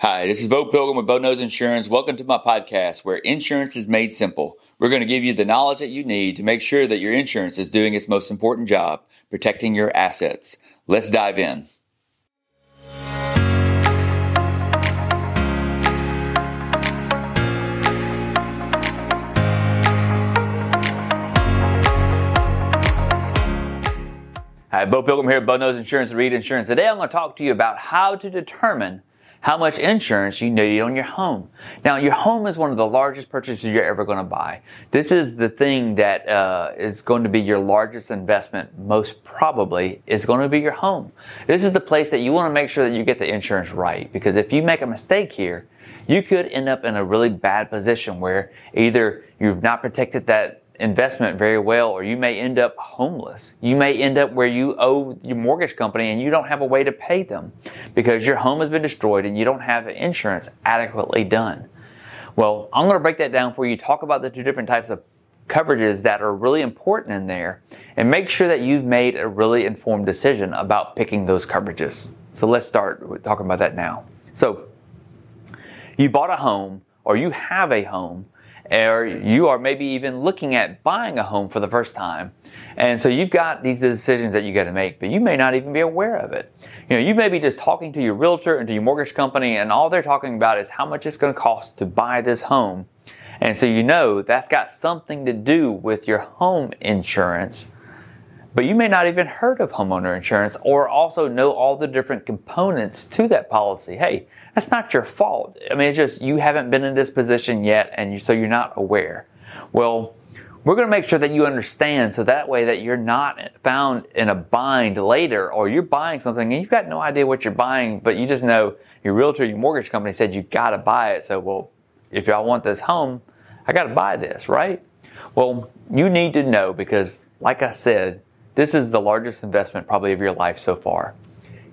Hi, this is Bo Pilgrim with Bo Knows Insurance. Welcome to my podcast where insurance is made simple. We're going to give you the knowledge that you need to make sure that your insurance is doing its most important job, protecting your assets. Let's dive in. Hi, Bo Pilgrim here at Bo Knows Insurance, Reed Insurance. Today I'm going to talk to you about how to determine how much insurance you need on your home. Now, your home is one of the largest purchases you're ever going to buy. This is the thing that uh, is going to be your largest investment, most probably, is going to be your home. This is the place that you want to make sure that you get the insurance right. Because if you make a mistake here, you could end up in a really bad position where either you've not protected that investment very well, or you may end up homeless. You may end up where you owe your mortgage company and you don't have a way to pay them because your home has been destroyed and you don't have insurance adequately done. Well, I'm going to break that down for you, talk about the two different types of coverages that are really important in there, and make sure that you've made a really informed decision about picking those coverages. So let's start talking about that now. So, you bought a home or you have a home or you are maybe even looking at buying a home for the first time. And so you've got these decisions that you got to make, but you may not even be aware of it. You know, you may be just talking to your realtor and to your mortgage company, and all they're talking about is how much it's going to cost to buy this home. And so you know that's got something to do with your home insurance but you may not even heard of homeowner insurance or also know all the different components to that policy. Hey, that's not your fault. I mean, it's just you haven't been in this position yet, and you, so you're not aware. Well, we're going to make sure that you understand so that way that you're not found in a bind later or you're buying something and you've got no idea what you're buying, but you just know your realtor, your mortgage company said you got to buy it. So, well, if y'all want this home, I got to buy this, right? Well, you need to know because, like I said, this is the largest investment probably of your life so far.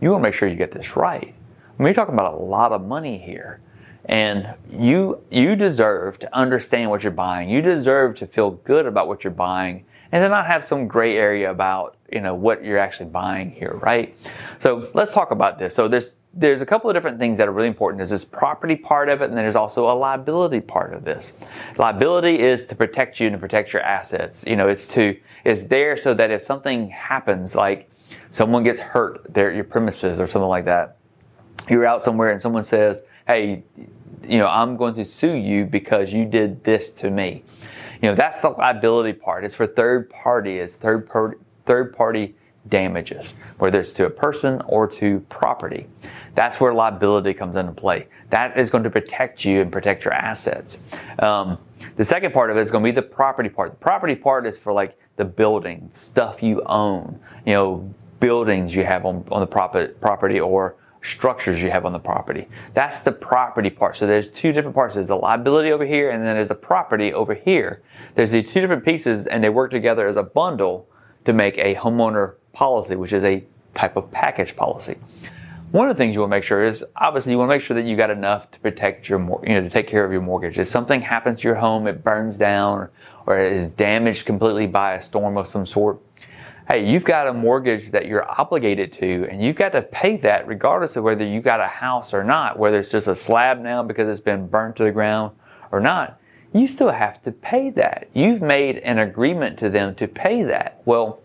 You want to make sure you get this right. I mean, you're talking about a lot of money here. And you you deserve to understand what you're buying. You deserve to feel good about what you're buying and to not have some gray area about, you know, what you're actually buying here, right? So let's talk about this. So there's there's a couple of different things that are really important. There's this property part of it, and then there's also a liability part of this. Liability is to protect you and to protect your assets. You know, it's to it's there so that if something happens, like someone gets hurt there at your premises or something like that, you're out somewhere and someone says, "Hey, you know, I'm going to sue you because you did this to me." You know, that's the liability part. It's for third party. It's third party third party damages, whether it's to a person or to property. That's where liability comes into play. That is going to protect you and protect your assets. Um, the second part of it is going to be the property part. The property part is for like the building, stuff you own, you know, buildings you have on, on the property or structures you have on the property. That's the property part. So there's two different parts. There's the liability over here and then there's the property over here. There's these two different pieces and they work together as a bundle to make a homeowner policy, which is a type of package policy. One of the things you want to make sure is obviously you want to make sure that you got enough to protect your, mortgage, you know, to take care of your mortgage. If something happens to your home, it burns down or, or it is damaged completely by a storm of some sort, hey, you've got a mortgage that you're obligated to, and you've got to pay that regardless of whether you got a house or not, whether it's just a slab now because it's been burnt to the ground or not. You still have to pay that. You've made an agreement to them to pay that. Well,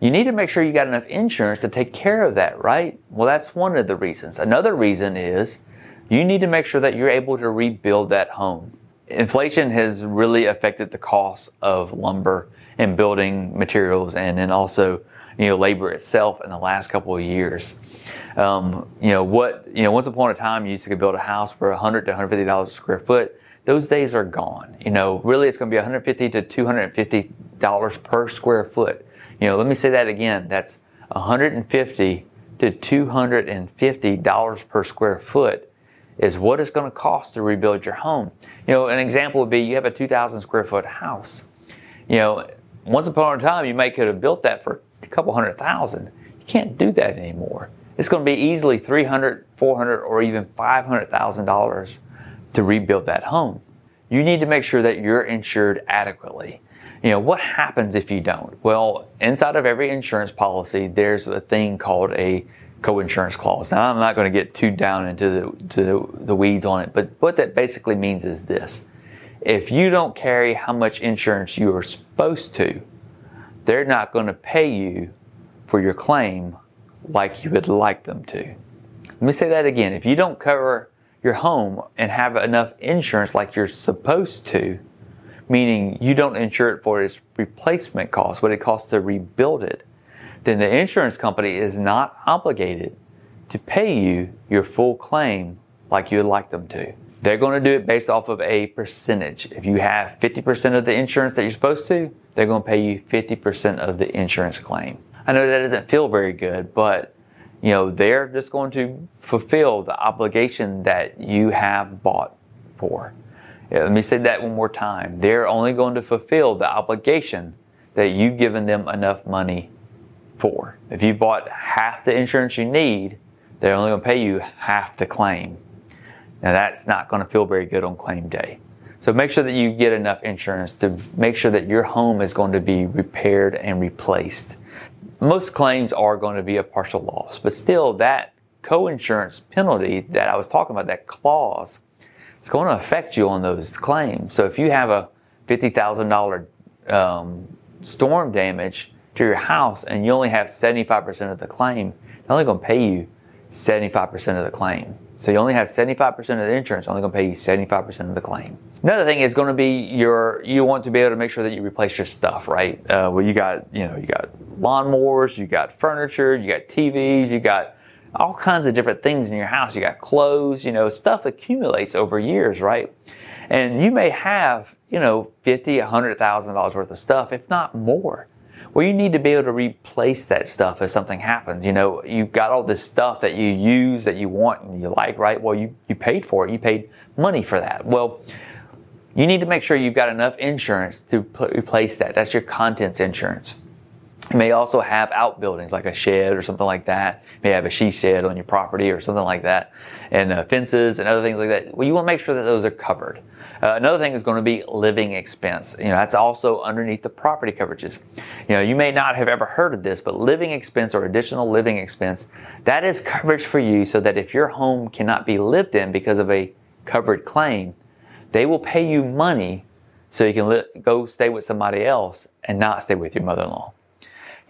you need to make sure you got enough insurance to take care of that, right? Well, that's one of the reasons. Another reason is you need to make sure that you're able to rebuild that home. Inflation has really affected the cost of lumber and building materials and then also, you know, labor itself in the last couple of years. Um, you know, what, you know, once upon a time you used to build a house for 100 to $150 a square foot. Those days are gone. You know, really it's going to be 150 to $250 per square foot you know, let me say that again. That's 150 to 250 dollars per square foot is what it's going to cost to rebuild your home. You know, an example would be you have a 2,000 square foot house. You know, once upon a time you might could have built that for a couple hundred thousand. You can't do that anymore. It's going to be easily 300, 400, or even 500,000 dollars to rebuild that home. You need to make sure that you're insured adequately. You know, what happens if you don't? Well, inside of every insurance policy, there's a thing called a co-insurance clause. Now I'm not going to get too down into the, to the weeds on it, but what that basically means is this. If you don't carry how much insurance you are supposed to, they're not going to pay you for your claim like you would like them to. Let me say that again. If you don't cover your home and have enough insurance like you're supposed to, meaning you don't insure it for its replacement cost, what it costs to rebuild it, then the insurance company is not obligated to pay you your full claim like you would like them to. They're going to do it based off of a percentage. If you have 50% of the insurance that you're supposed to, they're going to pay you 50% of the insurance claim. I know that doesn't feel very good, but you know, they're just going to fulfill the obligation that you have bought for. Yeah, let me say that one more time. They're only going to fulfill the obligation that you've given them enough money for. If you bought half the insurance you need, they're only going to pay you half the claim. Now that's not going to feel very good on claim day. So make sure that you get enough insurance to make sure that your home is going to be repaired and replaced. Most claims are going to be a partial loss, but still that co-insurance penalty that I was talking about, that clause, it's going to affect you on those claims. So if you have a $50,000 um, storm damage, to your house and you only have 75% of the claim, they're only going to pay you 75% of the claim. So you only have 75% of the insurance, only going to pay you 75% of the claim. Another thing is going to be your, you want to be able to make sure that you replace your stuff, right? Uh, well, you got, you know, you got lawnmowers, you got furniture, you got TVs, you got all kinds of different things in your house. You got clothes, you know, stuff accumulates over years, right? And you may have, you know, fifty, a hundred thousand dollars worth of stuff, if not more. Well, you need to be able to replace that stuff if something happens. You know, you've got all this stuff that you use that you want and you like, right? Well, you, you paid for it. You paid money for that. Well, you need to make sure you've got enough insurance to put, replace that. That's your contents insurance. May also have outbuildings like a shed or something like that. You may have a she shed on your property or something like that, and uh, fences and other things like that. Well, you want to make sure that those are covered. Uh, another thing is going to be living expense. You know, that's also underneath the property coverages. You know, you may not have ever heard of this, but living expense or additional living expense, that is coverage for you so that if your home cannot be lived in because of a covered claim, they will pay you money so you can li- go stay with somebody else and not stay with your mother-in-law.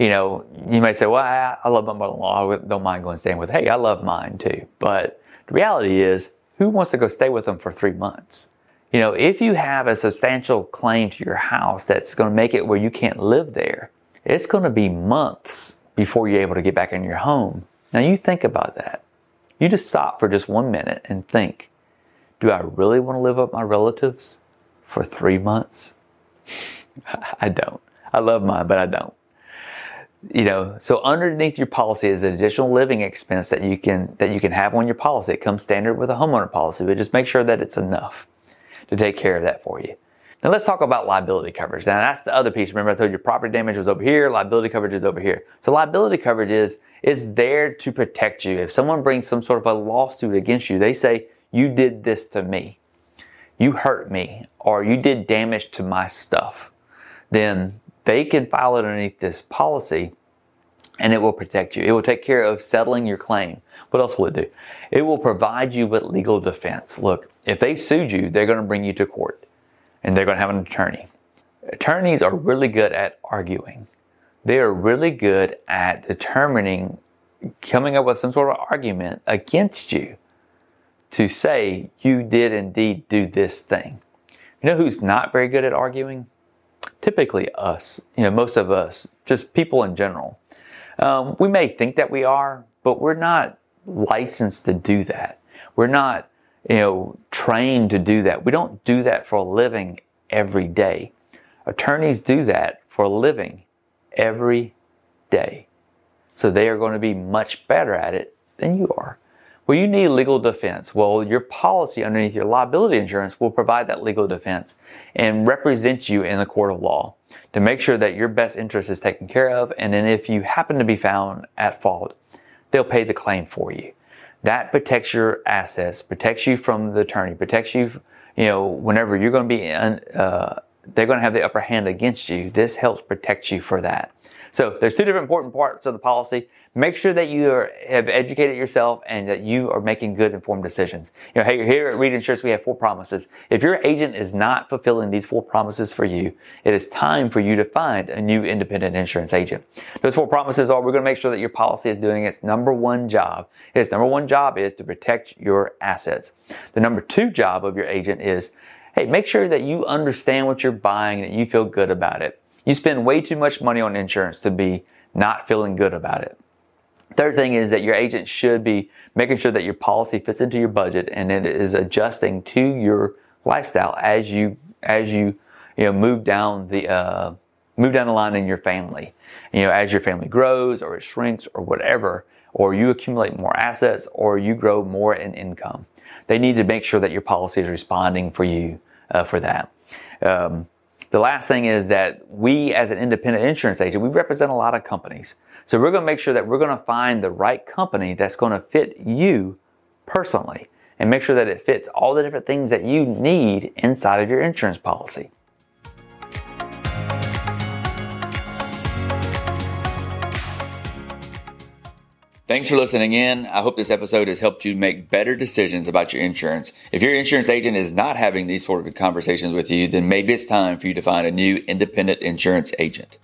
You know, you may say, well, I, I love my mother-in-law. I don't mind going staying with, Her. hey, I love mine too. But the reality is, who wants to go stay with them for three months? You know, if you have a substantial claim to your house that's going to make it where you can't live there, it's going to be months before you're able to get back in your home. Now you think about that. You just stop for just one minute and think, do I really want to live with my relatives for three months? I don't. I love mine, but I don't. You know, so underneath your policy is an additional living expense that you can that you can have on your policy. It comes standard with a homeowner policy, but just make sure that it's enough to take care of that for you. Now let's talk about liability coverage. Now that's the other piece. Remember I told you property damage was over here, liability coverage is over here. So liability coverage is, is there to protect you. If someone brings some sort of a lawsuit against you, they say, you did this to me, you hurt me, or you did damage to my stuff, then they can file it underneath this policy and it will protect you. It will take care of settling your claim. What else will it do? It will provide you with legal defense. Look, if they sued you, they're going to bring you to court and they're going to have an attorney. Attorneys are really good at arguing. They are really good at determining, coming up with some sort of argument against you to say you did indeed do this thing. You know who's not very good at arguing? Typically us. You know, most of us, just people in general. Um, we may think that we are, but we're not licensed to do that. We're not, you know, trained to do that. We don't do that for a living every day. Attorneys do that for a living every day. So they are going to be much better at it than you are. Well, you need legal defense. Well, your policy underneath your liability insurance will provide that legal defense and represent you in the court of law to make sure that your best interest is taken care of. And then if you happen to be found at fault, they'll pay the claim for you. That protects your assets, protects you from the attorney, protects you, you know, whenever you're going to be, uh, they're going to have the upper hand against you. This helps protect you for that. So there's two different important parts of the policy. Make sure that you are, have educated yourself and that you are making good informed decisions. You know, hey, here at Reed Insurance, we have four promises. If your agent is not fulfilling these four promises for you, it is time for you to find a new independent insurance agent. Those four promises are we're going to make sure that your policy is doing its number one job. Its number one job is to protect your assets. The number two job of your agent is, hey, make sure that you understand what you're buying and that you feel good about it. You spend way too much money on insurance to be not feeling good about it. Third thing is that your agent should be making sure that your policy fits into your budget and it is adjusting to your lifestyle as you as you you know move down the uh, move down the line in your family. You know, as your family grows or it shrinks or whatever, or you accumulate more assets or you grow more in income, they need to make sure that your policy is responding for you uh, for that. Um, the last thing is that we, as an independent insurance agent, we represent a lot of companies. So we're going to make sure that we're going to find the right company that's going to fit you personally and make sure that it fits all the different things that you need inside of your insurance policy. Thanks for listening in. I hope this episode has helped you make better decisions about your insurance. If your insurance agent is not having these sort of conversations with you, then maybe it's time for you to find a new independent insurance agent.